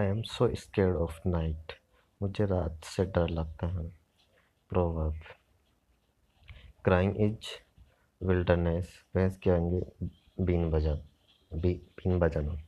I am so scared of night मुझे रात से डर लगता है। प्रोवर्ब क्राइंग इज़ विल्डरनेस भैंस के आगे बीन बजा बी बीन बजाना।